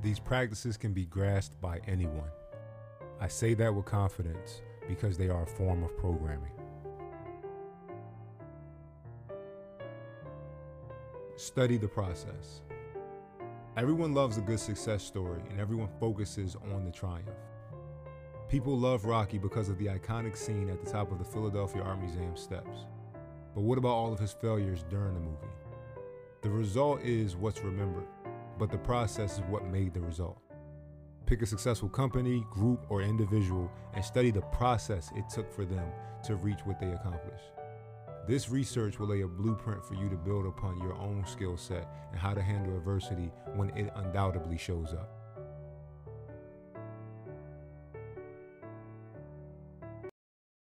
These practices can be grasped by anyone. I say that with confidence because they are a form of programming. Study the process. Everyone loves a good success story and everyone focuses on the triumph. People love Rocky because of the iconic scene at the top of the Philadelphia Art Museum steps. But what about all of his failures during the movie? The result is what's remembered, but the process is what made the result. Pick a successful company, group, or individual and study the process it took for them to reach what they accomplished. This research will lay a blueprint for you to build upon your own skill set and how to handle adversity when it undoubtedly shows up.